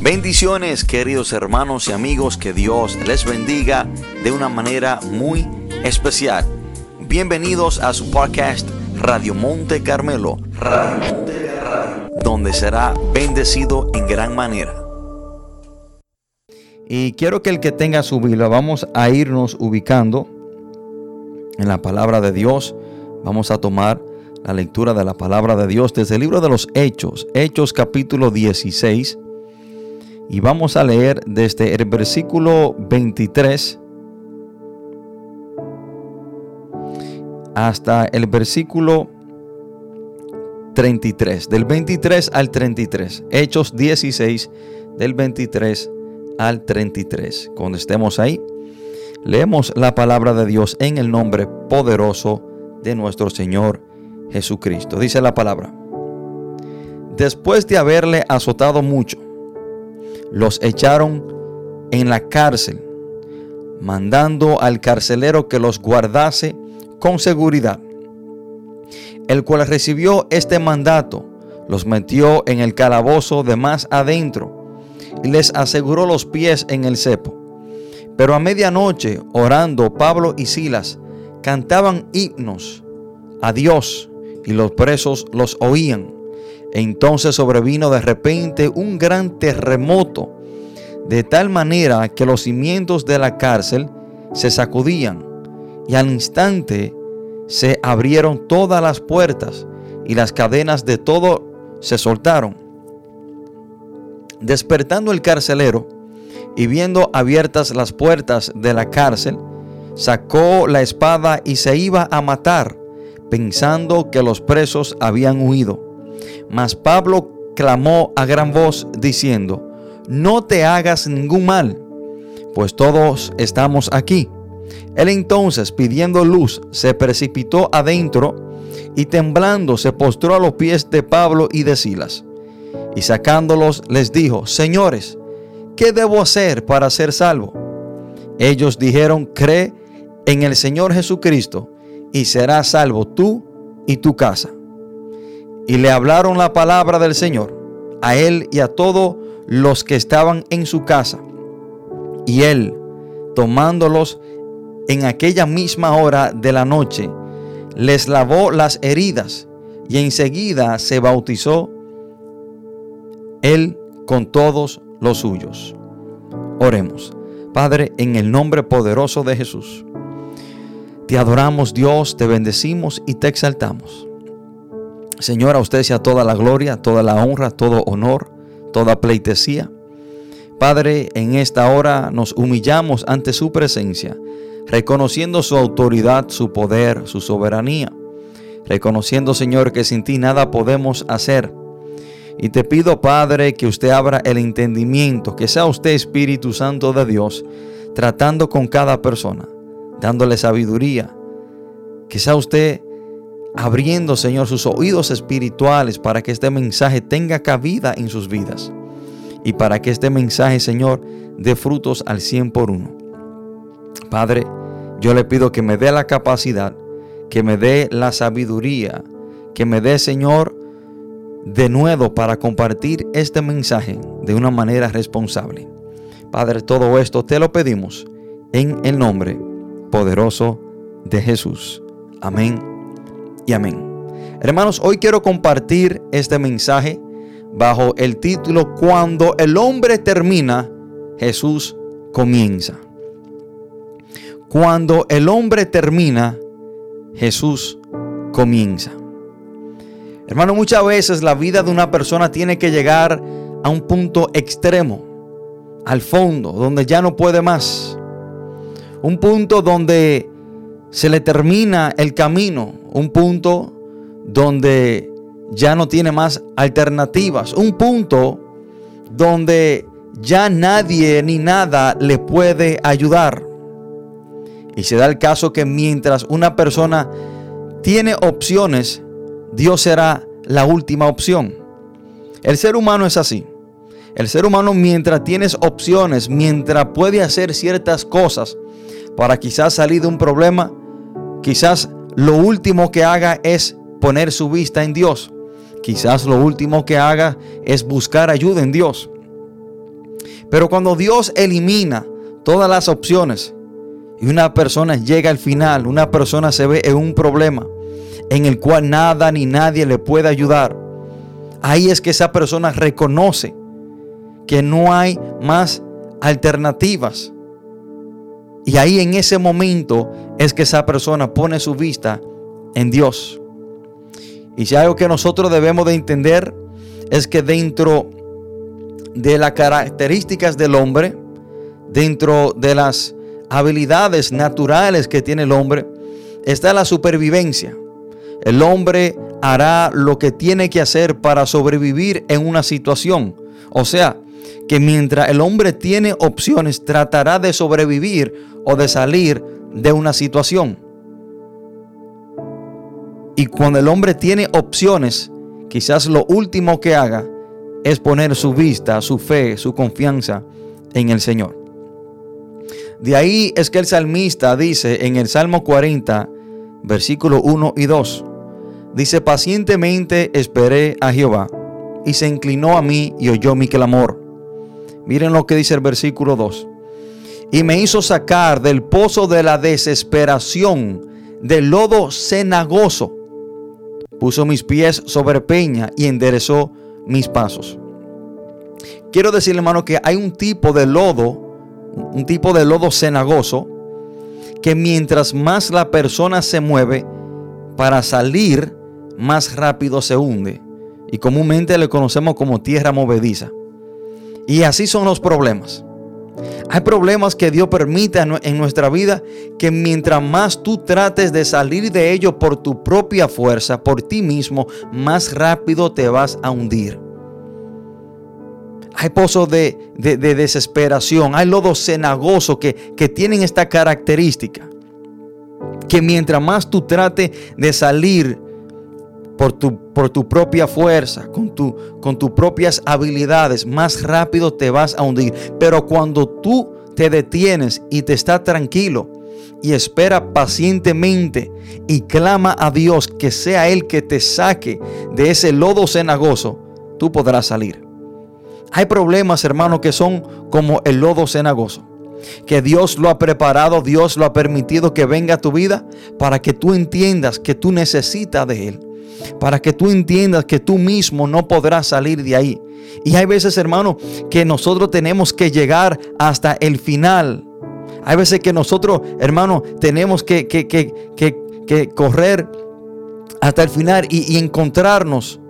Bendiciones queridos hermanos y amigos, que Dios les bendiga de una manera muy especial. Bienvenidos a su podcast Radio Monte Carmelo, donde será bendecido en gran manera. Y quiero que el que tenga su Biblia, vamos a irnos ubicando en la palabra de Dios. Vamos a tomar la lectura de la palabra de Dios desde el libro de los Hechos, Hechos capítulo 16. Y vamos a leer desde el versículo 23 hasta el versículo 33. Del 23 al 33. Hechos 16 del 23 al 33. Cuando estemos ahí, leemos la palabra de Dios en el nombre poderoso de nuestro Señor Jesucristo. Dice la palabra. Después de haberle azotado mucho, los echaron en la cárcel, mandando al carcelero que los guardase con seguridad, el cual recibió este mandato, los metió en el calabozo de más adentro y les aseguró los pies en el cepo. Pero a medianoche, orando, Pablo y Silas cantaban himnos a Dios y los presos los oían. Entonces sobrevino de repente un gran terremoto, de tal manera que los cimientos de la cárcel se sacudían y al instante se abrieron todas las puertas y las cadenas de todo se soltaron. Despertando el carcelero y viendo abiertas las puertas de la cárcel, sacó la espada y se iba a matar, pensando que los presos habían huido. Mas Pablo clamó a gran voz diciendo, no te hagas ningún mal, pues todos estamos aquí. Él entonces, pidiendo luz, se precipitó adentro y temblando se postró a los pies de Pablo y de Silas. Y sacándolos les dijo, Señores, ¿qué debo hacer para ser salvo? Ellos dijeron, cree en el Señor Jesucristo y serás salvo tú y tu casa. Y le hablaron la palabra del Señor a él y a todos los que estaban en su casa. Y él, tomándolos, en aquella misma hora de la noche, les lavó las heridas y enseguida se bautizó él con todos los suyos. Oremos. Padre, en el nombre poderoso de Jesús, te adoramos Dios, te bendecimos y te exaltamos. Señor, a usted sea toda la gloria, toda la honra, todo honor, toda pleitesía. Padre, en esta hora nos humillamos ante su presencia reconociendo su autoridad, su poder, su soberanía, reconociendo, Señor, que sin ti nada podemos hacer. Y te pido, Padre, que usted abra el entendimiento, que sea usted Espíritu Santo de Dios, tratando con cada persona, dándole sabiduría, que sea usted abriendo, Señor, sus oídos espirituales para que este mensaje tenga cabida en sus vidas y para que este mensaje, Señor, dé frutos al cien por uno. Padre, yo le pido que me dé la capacidad, que me dé la sabiduría, que me dé, Señor, de nuevo para compartir este mensaje de una manera responsable. Padre, todo esto te lo pedimos en el nombre poderoso de Jesús. Amén y amén. Hermanos, hoy quiero compartir este mensaje bajo el título Cuando el hombre termina, Jesús comienza. Cuando el hombre termina, Jesús comienza. Hermano, muchas veces la vida de una persona tiene que llegar a un punto extremo, al fondo, donde ya no puede más. Un punto donde se le termina el camino, un punto donde ya no tiene más alternativas, un punto donde ya nadie ni nada le puede ayudar. Y se da el caso que mientras una persona tiene opciones, Dios será la última opción. El ser humano es así. El ser humano mientras tienes opciones, mientras puede hacer ciertas cosas para quizás salir de un problema, quizás lo último que haga es poner su vista en Dios. Quizás lo último que haga es buscar ayuda en Dios. Pero cuando Dios elimina todas las opciones y una persona llega al final, una persona se ve en un problema en el cual nada ni nadie le puede ayudar, ahí es que esa persona reconoce que no hay más alternativas. Y ahí en ese momento es que esa persona pone su vista en Dios. Y si algo que nosotros debemos de entender es que dentro de las características del hombre, dentro de las habilidades naturales que tiene el hombre, está la supervivencia. El hombre hará lo que tiene que hacer para sobrevivir en una situación. O sea, que mientras el hombre tiene opciones, tratará de sobrevivir o de salir de una situación. Y cuando el hombre tiene opciones, quizás lo último que haga es poner su vista, su fe, su confianza en el Señor. De ahí es que el salmista dice en el Salmo 40, versículo 1 y 2, dice, pacientemente esperé a Jehová y se inclinó a mí y oyó mi clamor. Miren lo que dice el versículo 2. Y me hizo sacar del pozo de la desesperación, del lodo cenagoso. Puso mis pies sobre peña y enderezó mis pasos. Quiero decirle, hermano, que hay un tipo de lodo, un tipo de lodo cenagoso, que mientras más la persona se mueve para salir, más rápido se hunde. Y comúnmente le conocemos como tierra movediza. Y así son los problemas. Hay problemas que Dios permite en nuestra vida que mientras más tú trates de salir de ello por tu propia fuerza, por ti mismo, más rápido te vas a hundir. Hay pozos de, desesperación, hay lodos cenagosos que, que tienen esta característica. Que mientras más tú trates de salir por tu, por tu propia fuerza, con, tu, con tus propias habilidades, más rápido te vas a hundir. Pero cuando tú te detienes y te estás tranquilo y espera pacientemente y clama a Dios que sea Él que te saque de ese lodo cenagoso, tú podrás salir. Hay problemas, hermano, que son como el lodo cenagoso que Dios lo ha preparado, Dios lo ha permitido que venga a tu vida para que tú entiendas que tú necesitas de Él para que tú entiendas que tú mismo no podrás salir de ahí. Y hay veces, hermano, que nosotros tenemos que llegar hasta el final. Hay veces que nosotros, hermano, tenemos que, que, correr hasta el final y, y encontrarnos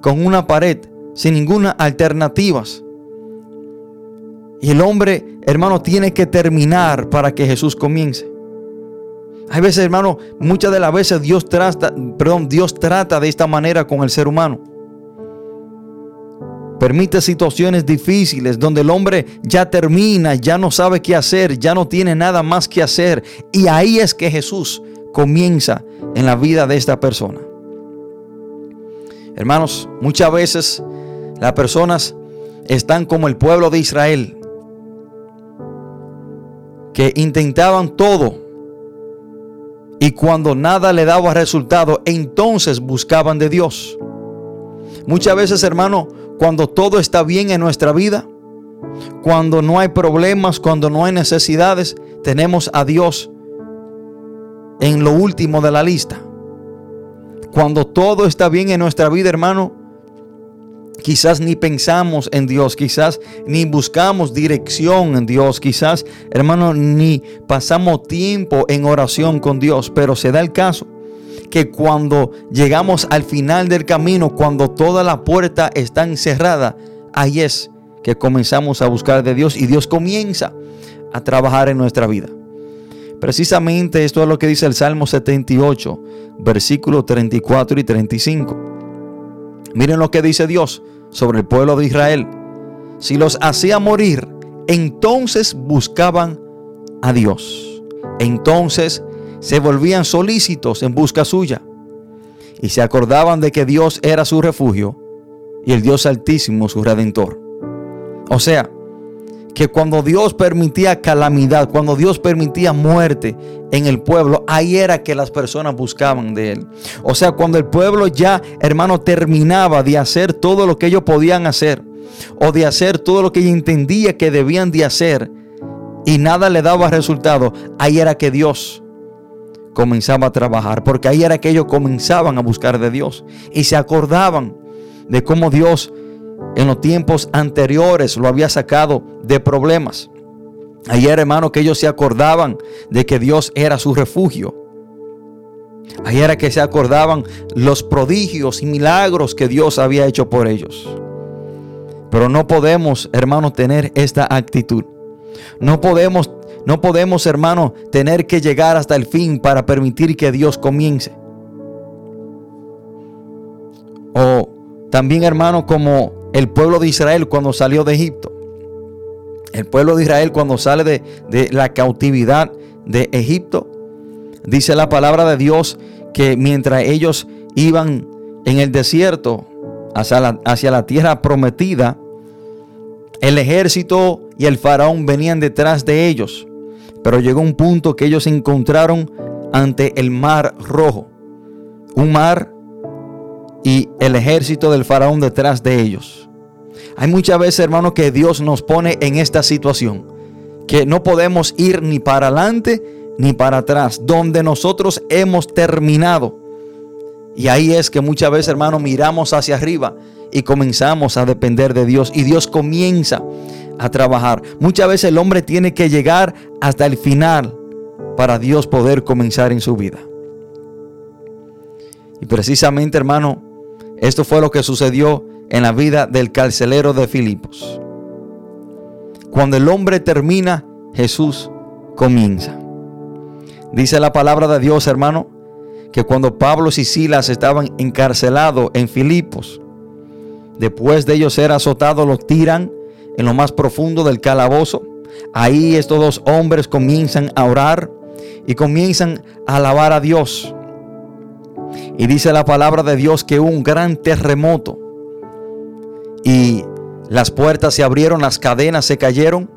con una pared sin ninguna alternativa. Y el hombre, hermano, tiene que terminar para que Jesús comience. Hay veces, hermano, muchas de las veces Dios trata, perdón, Dios trata de esta manera con el ser humano. Permite situaciones difíciles donde el hombre ya termina, ya no sabe qué hacer, ya no tiene nada más que hacer. Y ahí es que Jesús comienza en la vida de esta persona. Hermanos, muchas veces las personas están como el pueblo de Israel, que intentaban todo y cuando nada le daba resultado, entonces buscaban de Dios. Muchas veces, hermano, cuando todo está bien en nuestra vida, cuando no hay problemas, cuando no hay necesidades, tenemos a Dios en lo último de la lista. Cuando todo está bien en nuestra vida, hermano, Quizás ni pensamos en Dios, quizás ni buscamos dirección en Dios, quizás, hermano, ni pasamos tiempo en oración con Dios, pero se da el caso que cuando llegamos al final del camino, cuando toda la puerta está encerrada, ahí es que comenzamos a buscar de Dios y Dios comienza a trabajar en nuestra vida. Precisamente esto es lo que dice el Salmo 78, versículos 34 y 35. Miren lo que dice Dios sobre el pueblo de Israel. Si los hacía morir, entonces buscaban a Dios. Entonces se volvían solícitos en busca suya. Y se acordaban de que Dios era su refugio y el Dios altísimo su redentor. O sea, que cuando Dios permitía calamidad, cuando Dios permitía muerte en el pueblo, ahí era que las personas buscaban de Él. O sea, cuando el pueblo ya, hermano, terminaba de hacer todo lo que ellos podían hacer, o de hacer todo lo que ella entendía que debían de hacer y nada le daba resultado, ahí era que Dios comenzaba a trabajar, porque ahí era que ellos comenzaban a buscar de Dios y se acordaban de cómo Dios en los tiempos anteriores lo había sacado de problemas. Ayer, hermano, que ellos se acordaban de que Dios era su refugio. Ayer era que se acordaban los prodigios y milagros que Dios había hecho por ellos. Pero no podemos, hermano, tener esta actitud. No podemos, no podemos, hermano, tener que llegar hasta el fin para permitir que Dios comience. O también, hermano, como el pueblo de Israel cuando salió de Egipto. El pueblo de Israel cuando sale de, la cautividad de Egipto, dice la palabra de Dios que mientras ellos iban en el desierto hacia la, hacia la tierra prometida, el ejército y el faraón venían detrás de ellos. Pero llegó un punto que ellos se encontraron ante el mar rojo. Un mar y el ejército del faraón detrás de ellos. Hay muchas veces, hermano, que Dios nos pone en esta situación, que no podemos ir ni para adelante ni para atrás, donde nosotros hemos terminado. Y ahí es que muchas veces, hermano, miramos hacia arriba y comenzamos a depender de Dios y Dios comienza a trabajar. Muchas veces el hombre tiene que llegar hasta el final para Dios poder comenzar en su vida. Y precisamente, hermano, esto fue lo que sucedió en la vida del carcelero de Filipos. Cuando el hombre termina, Jesús comienza. Dice la palabra de Dios, hermano, que cuando Pablo y Silas estaban encarcelados en Filipos, después de ellos ser azotados, los tiran en lo más profundo del calabozo. Ahí estos dos hombres comienzan a orar y comienzan a alabar a Dios. Y dice la palabra de Dios que un gran terremoto y las puertas se abrieron, las cadenas se cayeron.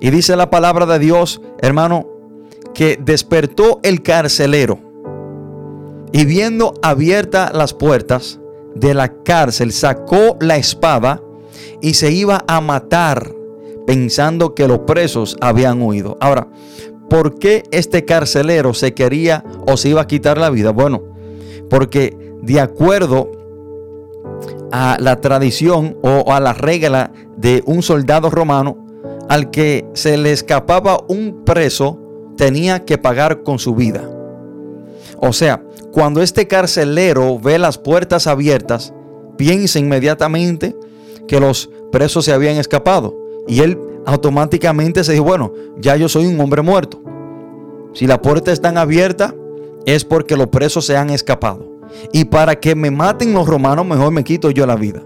Y dice la palabra de Dios, hermano, que despertó el carcelero y viendo abiertas las puertas de la cárcel, sacó la espada y se iba a matar pensando que los presos habían huido. Ahora, ¿por qué este carcelero se quería o se iba a quitar la vida? Bueno, porque de acuerdo a la tradición o a la regla de un soldado romano, al que se le escapaba un preso, tenía que pagar con su vida. O sea, cuando este carcelero ve las puertas abiertas, piensa inmediatamente que los presos se habían escapado. Y él automáticamente se dijo, bueno, ya yo soy un hombre muerto. Si la puerta está abierta, es porque los presos se han escapado. Y para que me maten los romanos, mejor me quito yo la vida.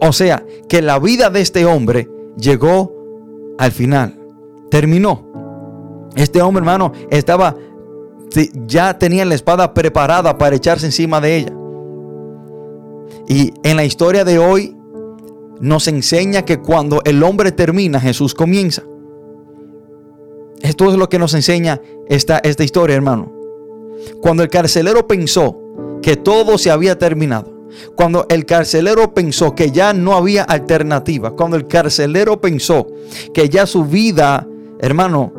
O sea, que la vida de este hombre llegó al final. Terminó. Este hombre, hermano, estaba, ya tenía la espada preparada para echarse encima de ella. Y en la historia de hoy nos enseña que cuando el hombre termina, Jesús comienza. Esto es lo que nos enseña esta, esta historia, hermano. Cuando el carcelero pensó que todo se había terminado. Cuando el carcelero pensó que ya no había alternativa, cuando el carcelero pensó que ya su vida, hermano,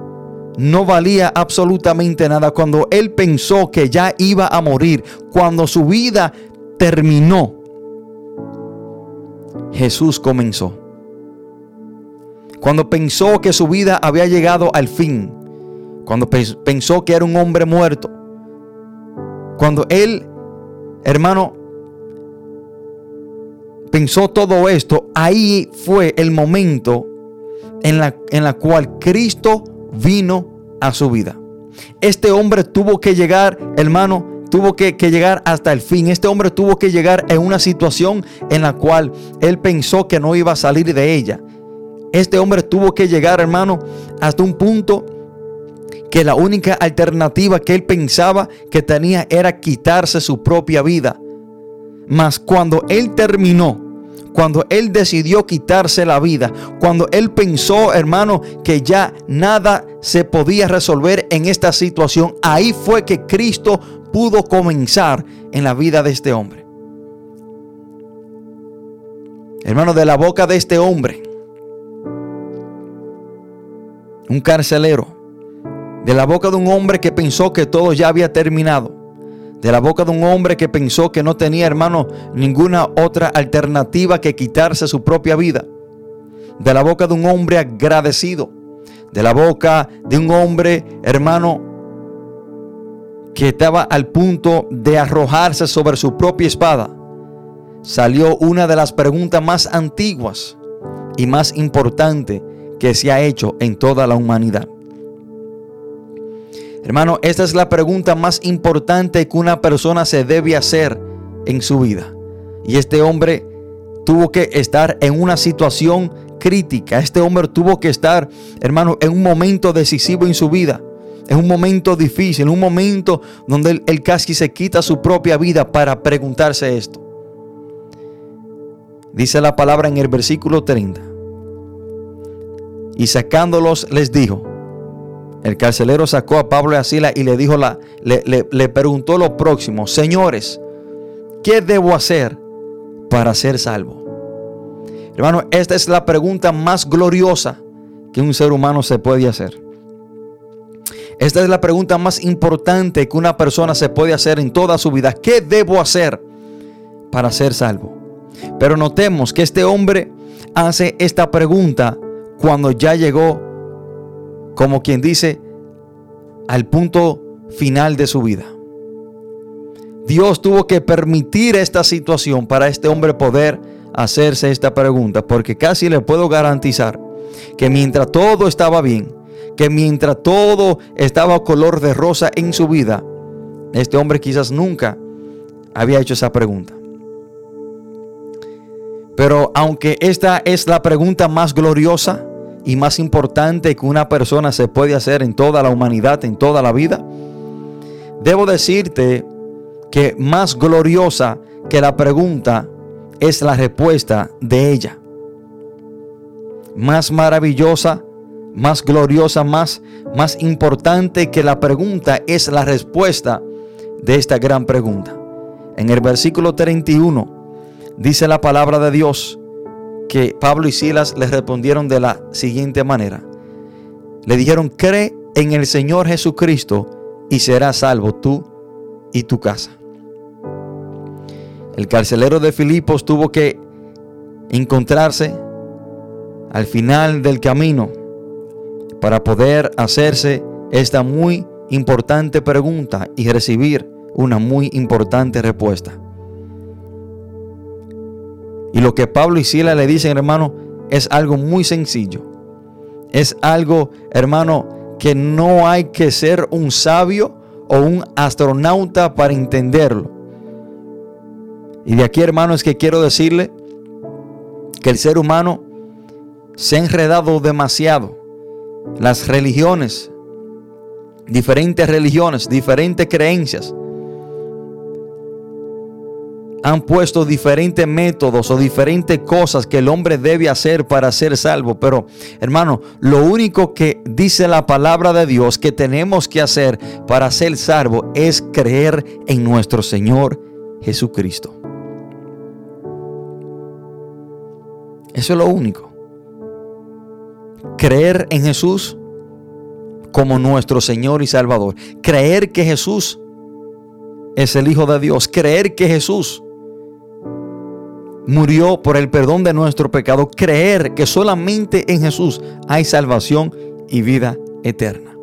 no valía absolutamente nada, cuando él pensó que ya iba a morir, cuando su vida terminó, Jesús comenzó. Cuando pensó que su vida había llegado al fin, cuando pensó que era un hombre muerto, cuando él hermano, pensó todo esto, ahí fue el momento en la, en la cual Cristo vino a su vida. Este hombre tuvo que llegar, hermano, tuvo que, que, llegar hasta el fin. Este hombre tuvo que llegar en una situación en la cual él pensó que no iba a salir de ella. Este hombre tuvo que llegar, hermano, hasta un punto que la única alternativa que él pensaba que tenía era quitarse su propia vida. Mas cuando él terminó, cuando él decidió quitarse la vida, cuando él pensó, hermano, que ya nada se podía resolver en esta situación, ahí fue que Cristo pudo comenzar en la vida de este hombre. Hermano, de la boca de este hombre, un carcelero, de la boca de un hombre que pensó que todo ya había terminado, de la boca de un hombre que pensó que no tenía, hermano, ninguna otra alternativa que quitarse su propia vida, de la boca de un hombre agradecido, de la boca de un hombre, hermano, que estaba al punto de arrojarse sobre su propia espada, salió una de las preguntas más antiguas y más importantes que se ha hecho en toda la humanidad. Hermano, esta es la pregunta más importante que una persona se debe hacer en su vida. Y este hombre tuvo que estar en una situación crítica. Este hombre tuvo que estar, hermano, en un momento decisivo en su vida. En un momento difícil, en un momento donde él, casi se quita su propia vida para preguntarse esto. Dice la palabra en el versículo 30. Y sacándolos les dijo, el carcelero sacó a Pablo y a Sila y le dijo la, le, le preguntó lo próximo, señores, ¿qué debo hacer para ser salvo? Hermano, esta es la pregunta más gloriosa que un ser humano se puede hacer. Esta es la pregunta más importante que una persona se puede hacer en toda su vida. ¿Qué debo hacer para ser salvo? Pero notemos que este hombre hace esta pregunta cuando ya llegó, como quien dice, al punto final de su vida. Dios tuvo que permitir esta situación para este hombre poder hacerse esta pregunta, porque casi le puedo garantizar que mientras todo estaba bien, que mientras todo estaba color de rosa en su vida, este hombre quizás nunca había hecho esa pregunta. Pero aunque esta es la pregunta más gloriosa y más importante que una persona se puede hacer en toda la humanidad, en toda la vida, debo decirte que más gloriosa que la pregunta es la respuesta de ella. Más maravillosa, más gloriosa, más, más importante que la pregunta es la respuesta de esta gran pregunta. En el versículo 31 dice la palabra de Dios que Pablo y Silas le respondieron de la siguiente manera. Le dijeron, cree en el Señor Jesucristo y serás salvo tú y tu casa. El carcelero de Filipos tuvo que encontrarse al final del camino para poder hacerse esta muy importante pregunta y recibir una muy importante respuesta. Y lo que Pablo y Sila le dicen, hermano, es algo muy sencillo. Es algo, hermano, que no hay que ser un sabio o un astronauta para entenderlo. Y de aquí, hermano, es que quiero decirle que el ser humano se ha enredado demasiado. Las religiones, diferentes religiones, diferentes creencias, han puesto diferentes métodos o diferentes cosas que el hombre debe hacer para ser salvo. Pero, hermano, lo único que dice la palabra de Dios que tenemos que hacer para ser salvo es creer en nuestro Señor Jesucristo. Eso es lo único. Creer en Jesús como nuestro Señor y Salvador. Creer que Jesús es el Hijo de Dios. Creer que Jesús murió por el perdón de nuestro pecado. Creer que solamente en Jesús hay salvación y vida eterna.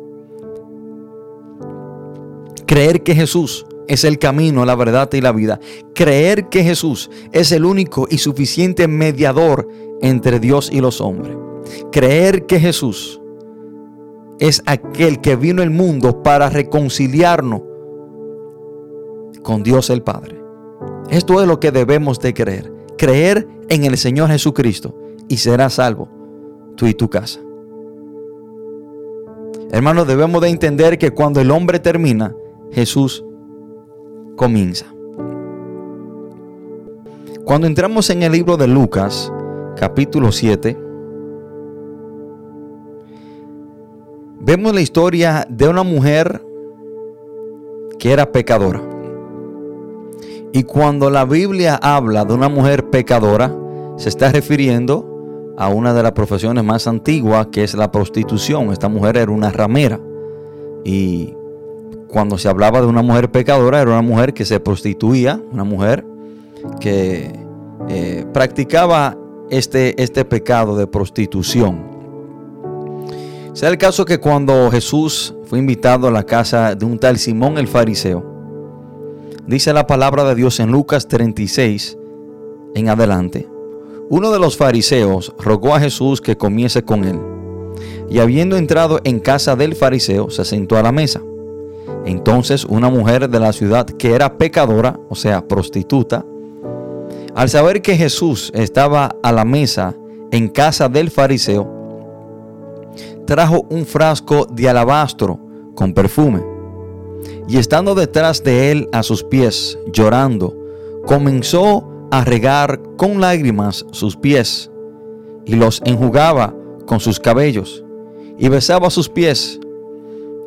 Creer que Jesús es el camino, la verdad y la vida. Creer que Jesús es el único y suficiente mediador entre Dios y los hombres. Creer que Jesús es aquel que vino al mundo para reconciliarnos con Dios el Padre. Esto es lo que debemos de creer. Creer en el Señor Jesucristo y serás salvo tú y tu casa. Hermanos, debemos de entender que cuando el hombre termina, Jesús comienza. Cuando entramos en el libro de Lucas, capítulo 7, vemos la historia de una mujer que era pecadora. Y cuando la Biblia habla de una mujer pecadora, se está refiriendo a una de las profesiones más antiguas que es la prostitución. Esta mujer era una ramera y cuando se hablaba de una mujer pecadora era una mujer que se prostituía, una mujer que eh, practicaba este, este pecado de prostitución. Sea el caso que cuando Jesús fue invitado a la casa de un tal Simón el fariseo, dice la palabra de Dios en Lucas 36 en adelante. Uno de los fariseos rogó a Jesús que comiese con él. Y habiendo entrado en casa del fariseo, se sentó a la mesa. Entonces una mujer de la ciudad que era pecadora, o sea, prostituta, al saber que Jesús estaba a la mesa en casa del fariseo, trajo un frasco de alabastro con perfume. Y estando detrás de él a sus pies, llorando, comenzó a regar con lágrimas sus pies y los enjugaba con sus cabellos y besaba sus pies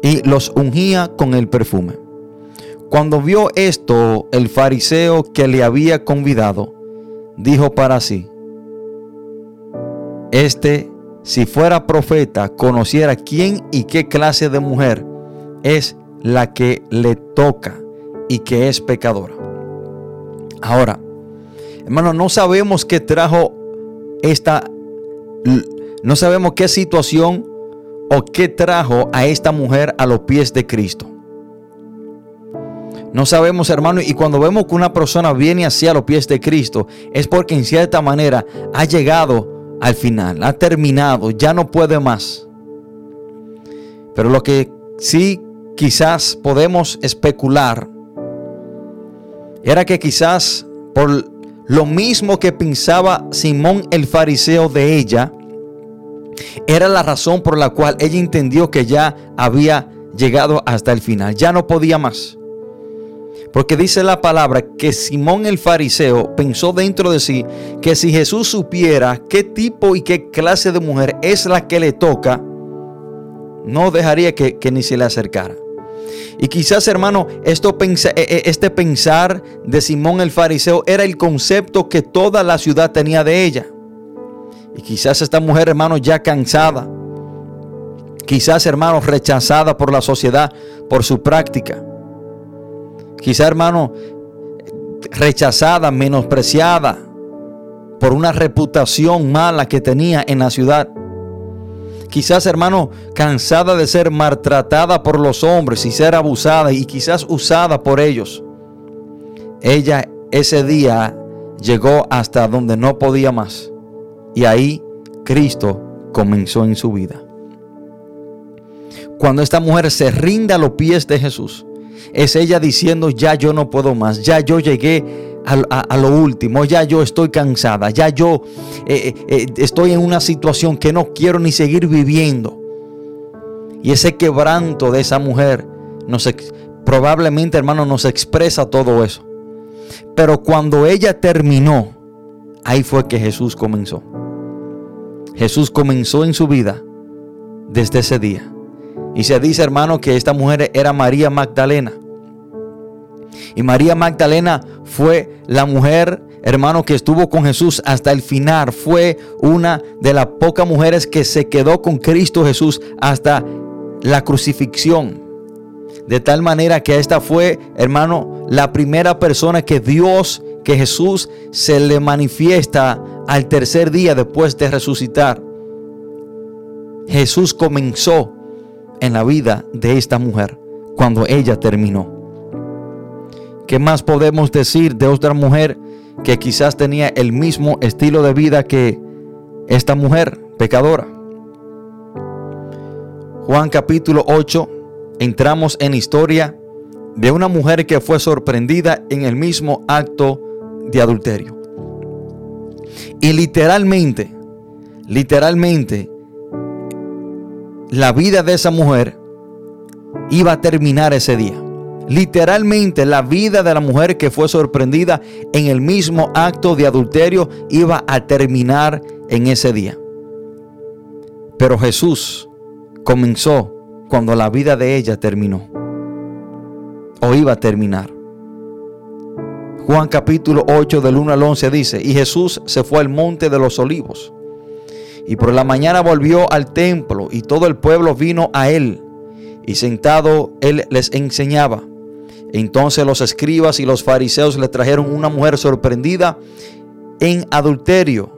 y los ungía con el perfume. Cuando vio esto el fariseo que le había convidado, dijo para sí, este, si fuera profeta, conociera quién y qué clase de mujer es la que le toca y que es pecadora. Ahora, hermano, no sabemos qué trajo esta, no sabemos qué situación o qué trajo a esta mujer a los pies de Cristo. No sabemos, hermano, y cuando vemos que una persona viene hacia los pies de Cristo, es porque en cierta manera ha llegado al final, ha terminado, ya no puede más. Pero lo que sí quizás podemos especular era que quizás por lo mismo que pensaba Simón el fariseo de ella, era la razón por la cual ella entendió que ya había llegado hasta el final, ya no podía más. Porque dice la palabra que Simón el fariseo pensó dentro de sí que si Jesús supiera qué tipo y qué clase de mujer es la que le toca, no dejaría que, ni se le acercara. Y quizás, hermano, esto e, e, este pensar de Simón el fariseo era el concepto que toda la ciudad tenía de ella. Y quizás esta mujer, hermano, ya cansada, quizás, hermano, rechazada por la sociedad por su práctica Quizá, hermano, rechazada, menospreciada por una reputación mala que tenía en la ciudad. Quizás, hermano, cansada de ser maltratada por los hombres y ser abusada y quizás usada por ellos. Ella ese día llegó hasta donde no podía más. Y ahí Cristo comenzó en su vida. Cuando esta mujer se rinde a los pies de Jesús, es ella diciendo, ya yo no puedo más, ya yo llegué a, lo último, ya yo estoy cansada, ya yo eh, eh, eh, estoy en una situación que no quiero ni seguir viviendo. Y ese quebranto de esa mujer nos, probablemente, hermano, nos expresa todo eso. Pero cuando ella terminó, ahí fue que Jesús comenzó. Jesús comenzó en su vida desde ese día. Y se dice, hermano, que esta mujer era María Magdalena. Y María Magdalena fue la mujer, hermano, que estuvo con Jesús hasta el final. Fue una de las pocas mujeres que se quedó con Cristo Jesús hasta la crucifixión. De tal manera que esta fue, hermano, la primera persona que Dios, que Jesús se le manifiesta al tercer día después de resucitar. Jesús comenzó en la vida de esta mujer cuando ella terminó. ¿Qué más podemos decir de otra mujer que quizás tenía el mismo estilo de vida que esta mujer pecadora? Juan capítulo 8, entramos en historia de una mujer que fue sorprendida en el mismo acto de adulterio. Y literalmente, literalmente, la vida de esa mujer iba a terminar ese día. Literalmente la vida de la mujer que fue sorprendida en el mismo acto de adulterio iba a terminar en ese día. Pero Jesús comenzó cuando la vida de ella terminó. O iba a terminar. Juan capítulo 8 del 1 al 11 dice, y Jesús se fue al monte de los olivos. Y por la mañana volvió al templo y todo el pueblo vino a él. Y sentado él les enseñaba. Entonces los escribas y los fariseos le trajeron una mujer sorprendida en adulterio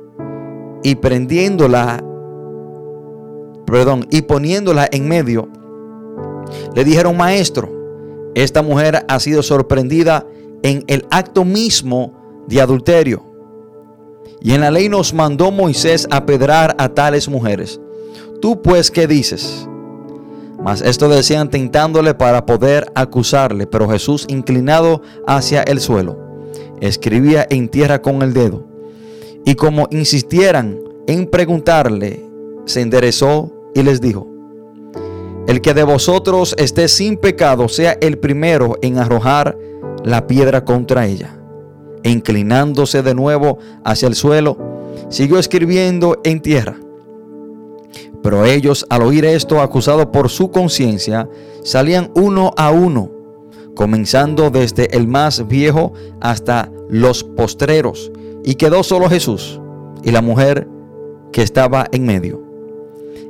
y prendiéndola, perdón, y poniéndola en medio, le dijeron, maestro, esta mujer ha sido sorprendida en el acto mismo de adulterio. Y en la ley nos mandó Moisés a pedrar a tales mujeres. Tú pues, ¿qué dices? Mas esto decían tentándole para poder acusarle, pero Jesús, inclinado hacia el suelo, escribía en tierra con el dedo. Y como insistieran en preguntarle, se enderezó y les dijo, el que de vosotros esté sin pecado sea el primero en arrojar la piedra contra ella. E inclinándose de nuevo hacia el suelo, siguió escribiendo en tierra. Pero ellos, al oír esto, acusados por su conciencia, salían uno a uno, comenzando desde el más viejo hasta los postreros, y quedó solo Jesús y la mujer que estaba en medio.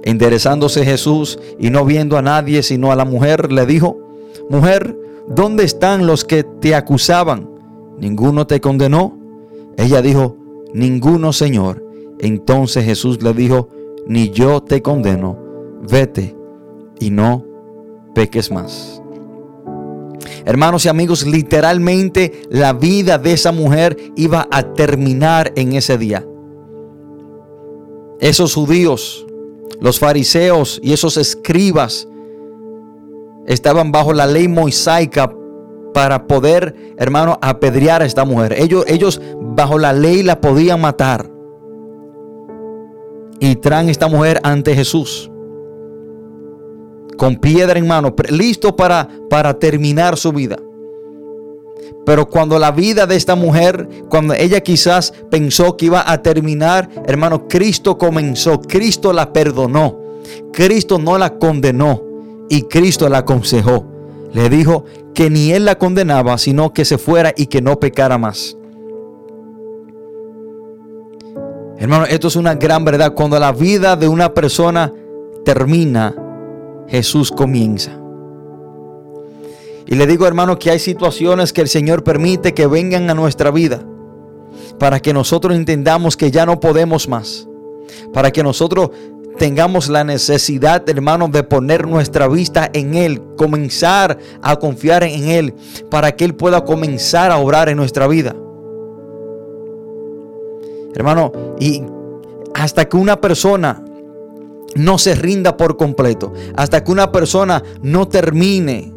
Enderezándose Jesús y no viendo a nadie sino a la mujer, le dijo, Mujer, ¿dónde están los que te acusaban? ¿Ninguno te condenó? Ella dijo, Ninguno, Señor. Entonces Jesús le dijo, Ni yo te condeno, vete y no peques más. Hermanos y amigos, literalmente la vida de esa mujer iba a terminar en ese día. Esos judíos los fariseos y esos escribas estaban bajo la ley mosaica para poder, hermano, apedrear a esta mujer. Ellos, ellos bajo la ley la podían matar. Y traen esta mujer ante Jesús. Con piedra en mano, listo para, para terminar su vida. Pero cuando la vida de esta mujer, cuando ella quizás pensó que iba a terminar, hermano, Cristo comenzó, Cristo la perdonó, Cristo no la condenó y Cristo la aconsejó. Le dijo que ni él la condenaba, sino que se fuera y que no pecara más. Hermano, esto es una gran verdad. Cuando la vida de una persona termina, Jesús comienza. Y le digo hermano que hay situaciones que el Señor permite que vengan a nuestra vida para que nosotros entendamos que ya no podemos más. Para que nosotros tengamos la necesidad, hermano, de poner nuestra vista en Él, comenzar a confiar en Él, para que Él pueda comenzar a obrar en nuestra vida. Hermano, y hasta que una persona no se rinda por completo, hasta que una persona no termine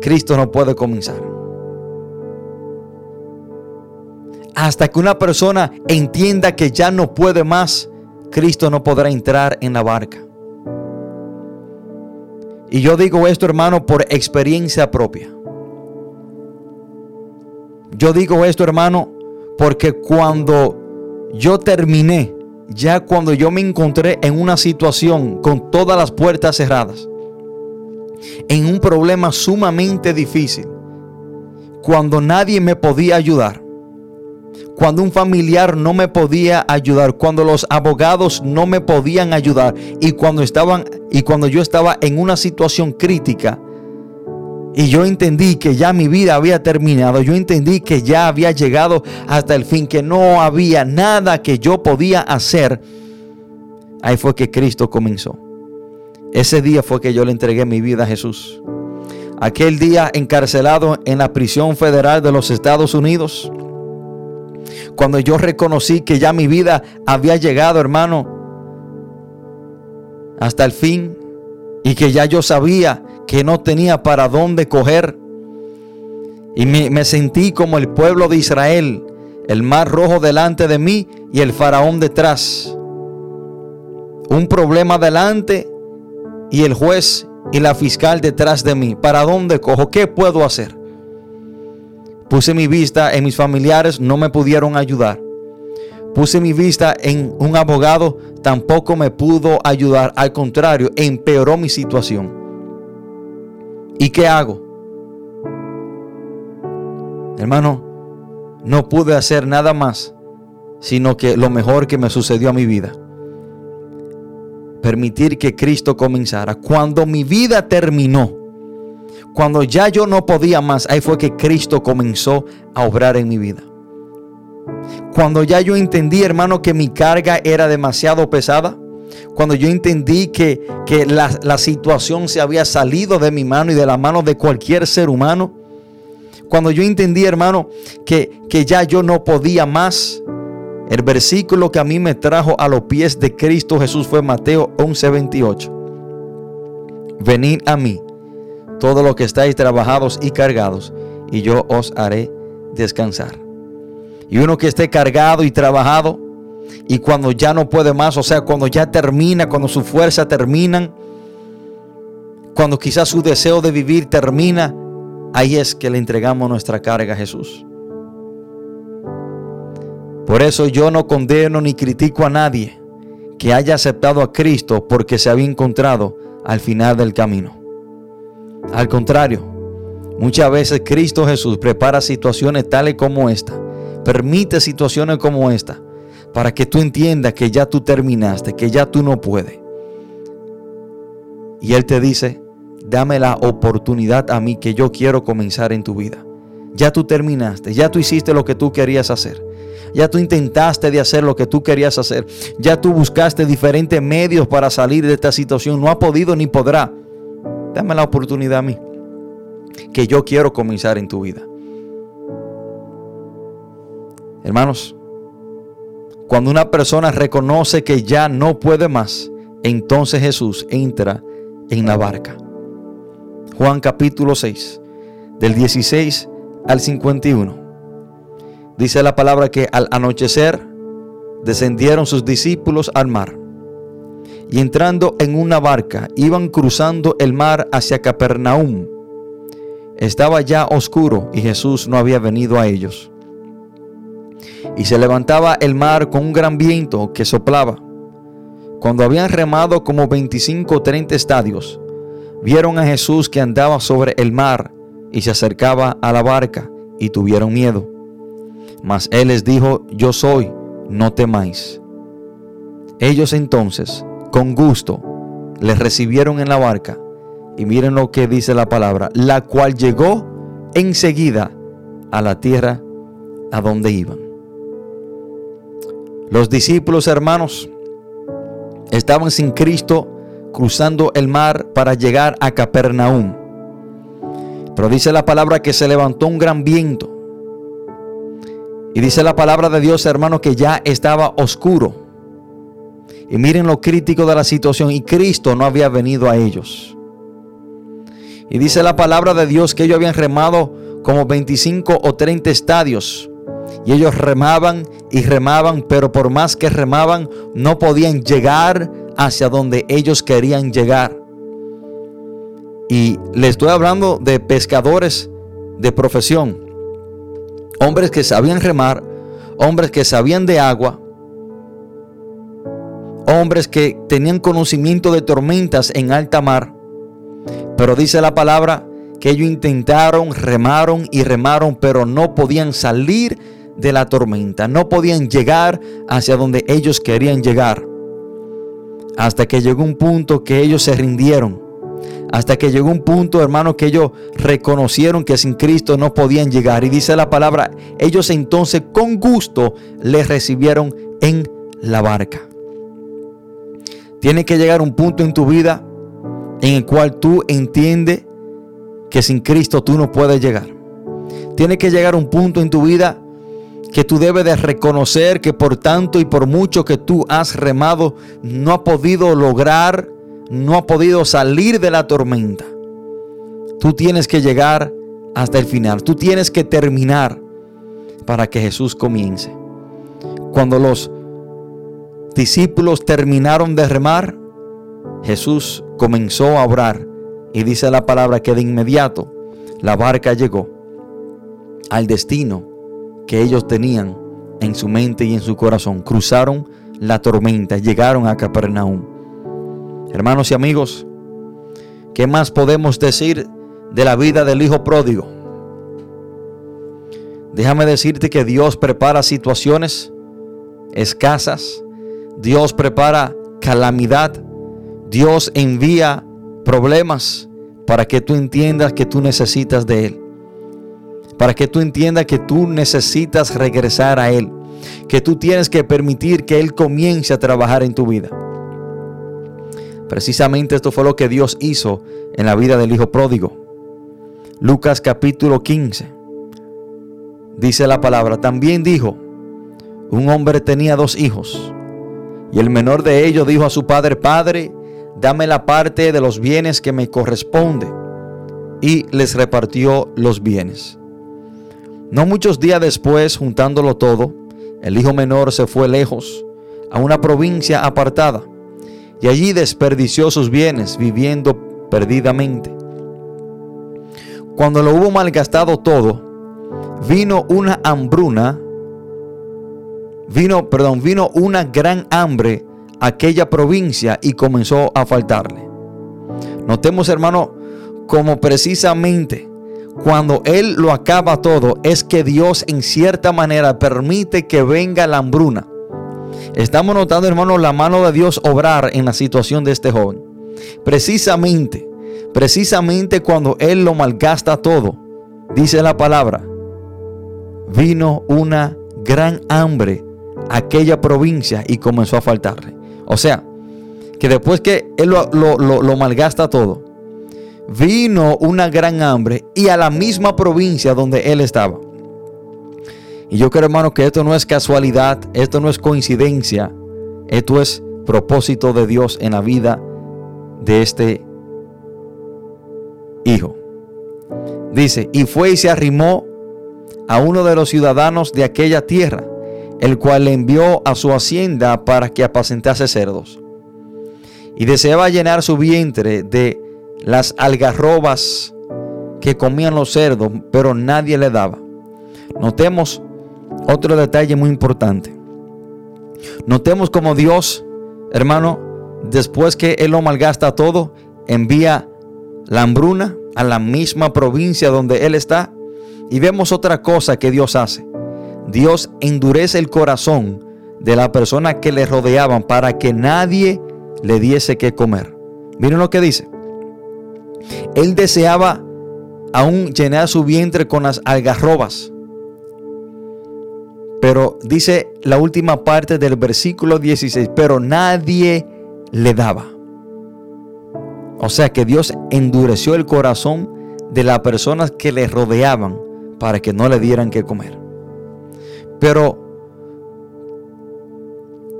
Cristo no puede comenzar. Hasta que una persona entienda que ya no puede más, Cristo no podrá entrar en la barca. Y yo digo esto, hermano, por experiencia propia. Yo digo esto, hermano, porque cuando yo terminé, ya cuando yo me encontré en una situación con todas las puertas cerradas, en un problema sumamente difícil, cuando nadie me podía ayudar, cuando un familiar no me podía ayudar, cuando los abogados no me podían ayudar y cuando estaban y cuando yo estaba en una situación crítica y yo entendí que ya mi vida había terminado, yo entendí que ya había llegado hasta el fin, que no había nada que yo podía hacer. Ahí fue que Cristo comenzó. Ese día fue que yo le entregué mi vida a Jesús. Aquel día encarcelado en la prisión federal de los Estados Unidos. Cuando yo reconocí que ya mi vida había llegado, hermano, hasta el fin. Y que ya yo sabía que no tenía para dónde coger. Y me, sentí como el pueblo de Israel, el mar rojo delante de mí y el faraón detrás. Un problema delante y el juez y la fiscal detrás de mí. ¿Para dónde cojo? ¿Qué puedo hacer? Puse mi vista en mis familiares, no me pudieron ayudar. Puse mi vista en un abogado, tampoco me pudo ayudar. Al contrario, empeoró mi situación. ¿Y qué hago? Hermano, no pude hacer nada más, sino que lo mejor que me sucedió a mi vida. Permitir que Cristo comenzara. Cuando mi vida terminó, cuando ya yo no podía más, ahí fue que Cristo comenzó a obrar en mi vida. Cuando ya yo entendí, hermano, que mi carga era demasiado pesada, cuando yo entendí que, la, situación se había salido de mi mano y de la mano de cualquier ser humano, cuando yo entendí, hermano, que, que ya yo no podía más, el versículo que a mí me trajo a los pies de Cristo Jesús fue Mateo 11:28. Venid a mí, todos los que estáis trabajados y cargados, y yo os haré descansar. Y uno que esté cargado y trabajado, y cuando ya no puede más, o sea, cuando ya termina, cuando su fuerza termina, cuando quizás su deseo de vivir termina, ahí es que le entregamos nuestra carga a Jesús. Por eso yo no condeno ni critico a nadie que haya aceptado a Cristo porque se había encontrado al final del camino. Al contrario, muchas veces Cristo Jesús prepara situaciones tales como esta, permite situaciones como esta, para que tú entiendas que ya tú terminaste, que ya tú no puedes. Y Él te dice, dame la oportunidad a mí que yo quiero comenzar en tu vida. Ya tú terminaste, ya tú hiciste lo que tú querías hacer. Ya tú intentaste de hacer lo que tú querías hacer. Ya tú buscaste diferentes medios para salir de esta situación. No ha podido ni podrá. Dame la oportunidad a mí. Que yo quiero comenzar en tu vida. Hermanos, cuando una persona reconoce que ya no puede más, entonces Jesús entra en la barca. Juan capítulo 6, del 16 al 51. Dice la palabra que al anochecer descendieron sus discípulos al mar y entrando en una barca iban cruzando el mar hacia Capernaum. Estaba ya oscuro y Jesús no había venido a ellos. Y se levantaba el mar con un gran viento que soplaba. Cuando habían remado como 25 o 30 estadios, vieron a Jesús que andaba sobre el mar y se acercaba a la barca y tuvieron miedo. Mas él les dijo, yo soy, no temáis. Ellos entonces, con gusto, les recibieron en la barca y miren lo que dice la palabra, la cual llegó enseguida a la tierra a donde iban. Los discípulos hermanos estaban sin Cristo cruzando el mar para llegar a Capernaum. Pero dice la palabra que se levantó un gran viento. Y dice la palabra de Dios, hermano, que ya estaba oscuro. Y miren lo crítico de la situación. Y Cristo no había venido a ellos. Y dice la palabra de Dios que ellos habían remado como 25 o 30 estadios y ellos remaban y remaban, pero por más que remaban, no podían llegar hacia donde ellos querían llegar. Y le estoy hablando de pescadores de profesión. Hombres que sabían remar, hombres que sabían de agua, hombres que tenían conocimiento de tormentas en alta mar. Pero dice la palabra que ellos intentaron, remaron y remaron, pero no podían salir de la tormenta. No podían llegar hacia donde ellos querían llegar. Hasta que llegó un punto que ellos se rindieron. Hasta que llegó un punto, hermano, que ellos reconocieron que sin Cristo no podían llegar. Y dice la palabra, ellos entonces con gusto les recibieron en la barca. Tiene que llegar un punto en tu vida en el cual tú entiendes que sin Cristo tú no puedes llegar. Tiene que llegar un punto en tu vida que tú debes de reconocer que por tanto y por mucho que tú has remado, no ha podido lograr, no ha podido salir de la tormenta. Tú tienes que llegar hasta el final, tú tienes que terminar para que Jesús comience. Cuando los discípulos terminaron de remar, Jesús comenzó a orar y dice la palabra que de inmediato la barca llegó al destino que ellos tenían en su mente y en su corazón. Cruzaron la tormenta, llegaron a Capernaum. Hermanos y amigos, ¿qué más podemos decir de la vida del Hijo pródigo? Déjame decirte que Dios prepara situaciones escasas. Dios prepara calamidad. Dios envía problemas para que tú entiendas que tú necesitas de Él. Para que tú entiendas que tú necesitas regresar a Él. Que tú tienes que permitir que Él comience a trabajar en tu vida. Precisamente esto fue lo que Dios hizo en la vida del Hijo Pródigo. Lucas capítulo 15. Dice la palabra, también dijo, un hombre tenía dos hijos, y el menor de ellos dijo a su padre, Padre, dame la parte de los bienes que me corresponde, y les repartió los bienes. No muchos días después, juntándolo todo, el hijo menor se fue lejos, a una provincia apartada, y allí desperdició sus bienes, viviendo perdidamente. Cuando lo hubo malgastado todo, vino una hambruna, vino, perdón, vino una gran hambre a aquella provincia y comenzó a faltarle. Notemos, hermano, como precisamente cuando Él lo acaba todo, es que Dios en cierta manera permite que venga la hambruna. Estamos notando, hermano, la mano de Dios obrar en la situación de este joven. Precisamente, precisamente cuando Él lo malgasta todo, dice la palabra, vino una gran hambre a aquella provincia y comenzó a faltarle. O sea, que después que él lo, malgasta todo, vino una gran hambre y a la misma provincia donde él estaba. Y yo creo, hermano, que esto no es casualidad, esto no es coincidencia, esto es propósito de Dios en la vida de este hijo. Dice, y fue y se arrimó a uno de los ciudadanos de aquella tierra, el cual le envió a su hacienda para que apacentase cerdos. Y deseaba llenar su vientre de las algarrobas que comían los cerdos, pero nadie le daba. Notemos otro detalle muy importante. Notemos como Dios, hermano, después que Él lo malgasta todo, envía la hambruna a la misma provincia donde Él está y vemos otra cosa que Dios hace. Dios endurece el corazón de la persona que le rodeaban para que nadie le diese que comer. Miren lo que dice. Él deseaba aún llenar su vientre con las algarrobas. Pero dice la última parte del versículo 16, pero nadie le daba. O sea que Dios endureció el corazón de las personas que le rodeaban para que no le dieran que comer. Pero,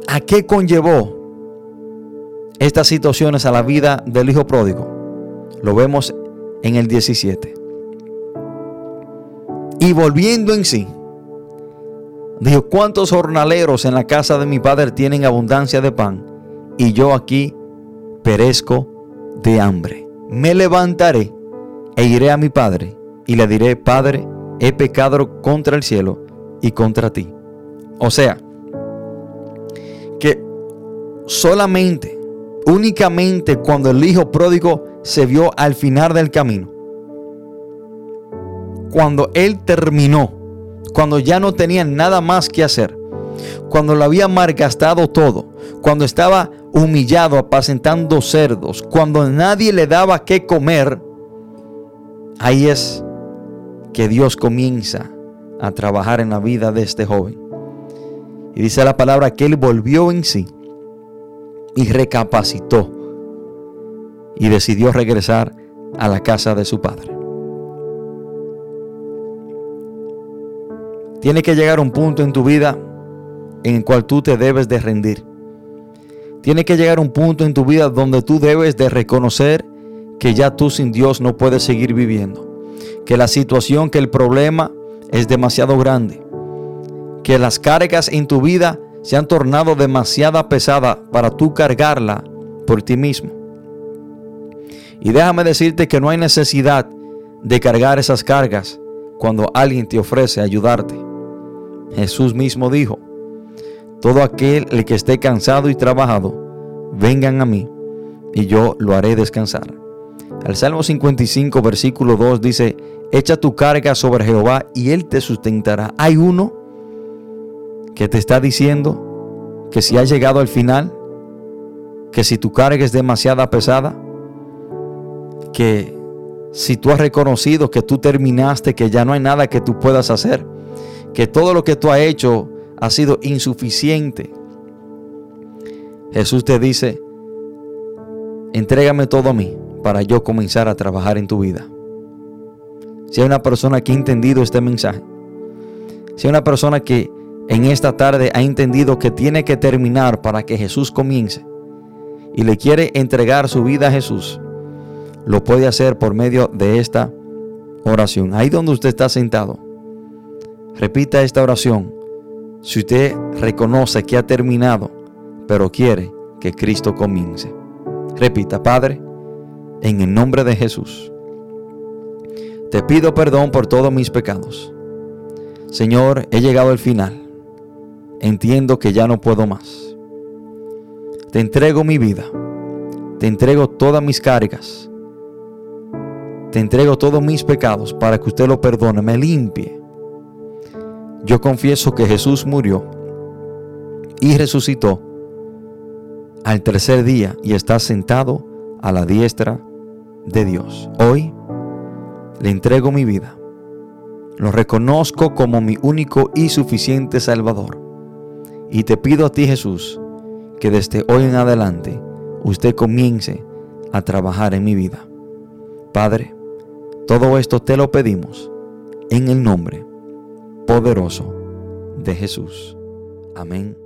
¿a qué conllevó estas situaciones a la vida del hijo pródigo? Lo vemos en el 17. Y volviendo en sí, dijo, ¿cuántos jornaleros en la casa de mi padre tienen abundancia de pan? Y yo aquí perezco de hambre. Me levantaré e iré a mi padre y le diré, Padre, he pecado contra el cielo y contra ti. O sea, que solamente, únicamente cuando el hijo pródigo se vio al final del camino, cuando él terminó, cuando ya no tenía nada más que hacer, cuando lo había malgastado todo, cuando estaba humillado apacentando cerdos, cuando nadie le daba que comer, ahí es que Dios comienza a trabajar en la vida de este joven. Y dice la palabra que él volvió en sí y recapacitó y decidió regresar a la casa de su padre. Tiene que llegar un punto en tu vida en el cual tú te debes de rendir. Tiene que llegar un punto en tu vida donde tú debes de reconocer que ya tú sin Dios no puedes seguir viviendo que la situación, que el problema es demasiado grande, que las cargas en tu vida se han tornado demasiado pesada para tú cargarla por ti mismo. Y déjame decirte que no hay necesidad de cargar esas cargas cuando alguien te ofrece ayudarte. Jesús mismo dijo, todo aquel el que esté cansado y trabajado, vengan a mí y yo lo haré descansar. El Salmo 55, versículo 2 dice, echa tu carga sobre Jehová y Él te sustentará. Hay uno que te está diciendo que si has llegado al final, que si tu carga es demasiada pesada, que si tú has reconocido que tú terminaste, que ya no hay nada que tú puedas hacer, que todo lo que tú has hecho ha sido insuficiente. Jesús te dice, entrégame todo a mí para yo comenzar a trabajar en tu vida. Si hay una persona que ha entendido este mensaje, si hay una persona que en esta tarde ha entendido que tiene que terminar para que Jesús comience y le quiere entregar su vida a Jesús, lo puede hacer por medio de esta oración. Ahí donde usted está sentado, repita esta oración. Si usted reconoce que ha terminado, pero quiere que Cristo comience. Repita, Padre, en el nombre de Jesús, te pido perdón por todos mis pecados. Señor, he llegado al final. Entiendo que ya no puedo más. Te entrego mi vida. Te entrego todas mis cargas. Te entrego todos mis pecados para que usted lo perdone, me limpie. Yo confieso que Jesús murió y resucitó al tercer día y está sentado a la diestra de Dios. Hoy le entrego mi vida. Lo reconozco como mi único y suficiente Salvador. Y te pido a ti Jesús que desde hoy en adelante usted comience a trabajar en mi vida. Padre, todo esto te lo pedimos en el nombre poderoso de Jesús. Amén.